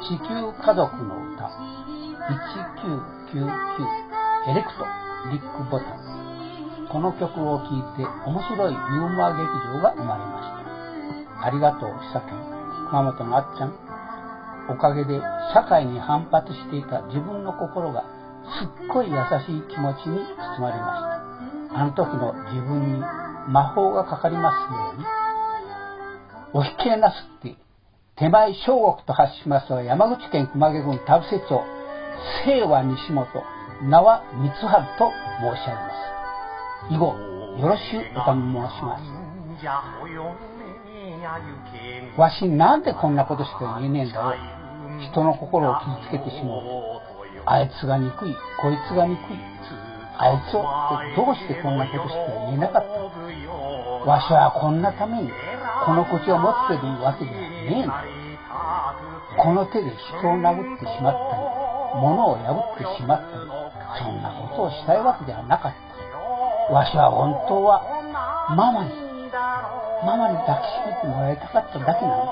地球家族の歌1999エレクトリック・ボタン。この曲を聴いて面白いユーモア劇場が生まれました。ありがとう久家熊本のあっちゃん。おかげで社会に反発していた自分の心がすっごい優しい気持ちに包まれました。あの時の自分に魔法がかかりますように。お引けなすって手前小国と発しますは山口県熊毛郡田伏町清和西本名は光春と申し上げます。以後よろしゅうお頼み申します。わしなんでこんなことしか言えねえんだよ人の心を傷つけてしまうあいつが憎いこいつが憎いあいつをどうしてこんなことしか言えなかった。わしはこんなためにこの口を持ってるわけではねえんだこの手で人を殴ってしまったり物を破ってしまったりそんなことをしたいわけではなかった。わしは本当はママにママに抱きしめてもらいたかっただけなんだ。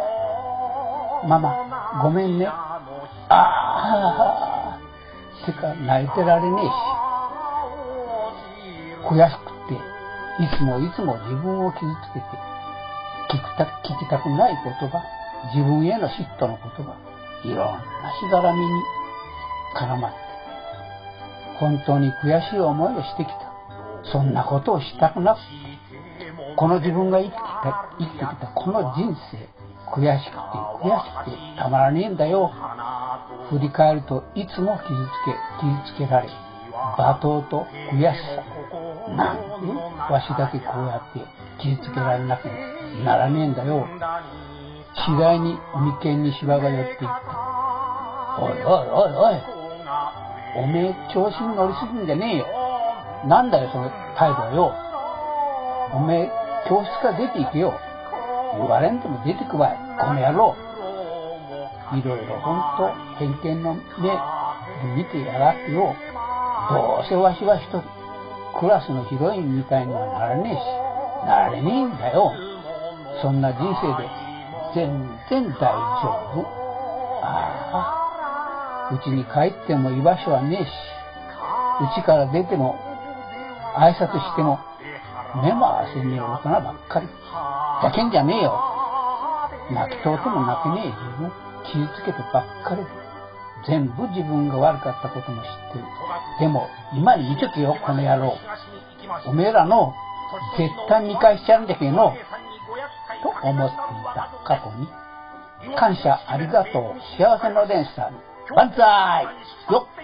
ママごめんね。ああてか泣いてられねえし。悔しくっていつもいつも自分を傷つけて聞きた聞きたくない言葉自分への嫉妬の言葉いろんなしがらみに絡まって本当に悔しい思いをしてきた。そんなことをしたくなくこの自分が生きてきた生きてきたこの人生悔しくて悔しくてたまらねえんだよ。振り返るといつも傷つけ傷つけられ罵倒と悔しさ。なんでわしだけこうやって傷つけられなくなならねえんだよ。次第に眉間にシワが寄っていったおいおいおいおい。おめえ調子に乗りすぎんじゃねえよ。なんだよその態度はよ。おめえ教室から出て行けよ。言われんでも出てくわい。この野郎。いろいろほんと偏見の目で見てやがってよ。どうせわしは一人クラスのヒロインみたいにはならねえし。なれねえんだよ。そんな人生で全然大丈夫。ああ。うちに帰っても居場所はねえし。うちから出ても挨拶しても目も合わせねえ大人ばっかり。だけんじゃねえよ。泣きとうても泣けねえ自分傷つけてばっかり全部自分が悪かったことも知ってる。でも今に見とけよこの野郎。おめえらの絶対見返しちゃうんだけど思っていた過去に感謝ありがとう幸せの連鎖万歳よっ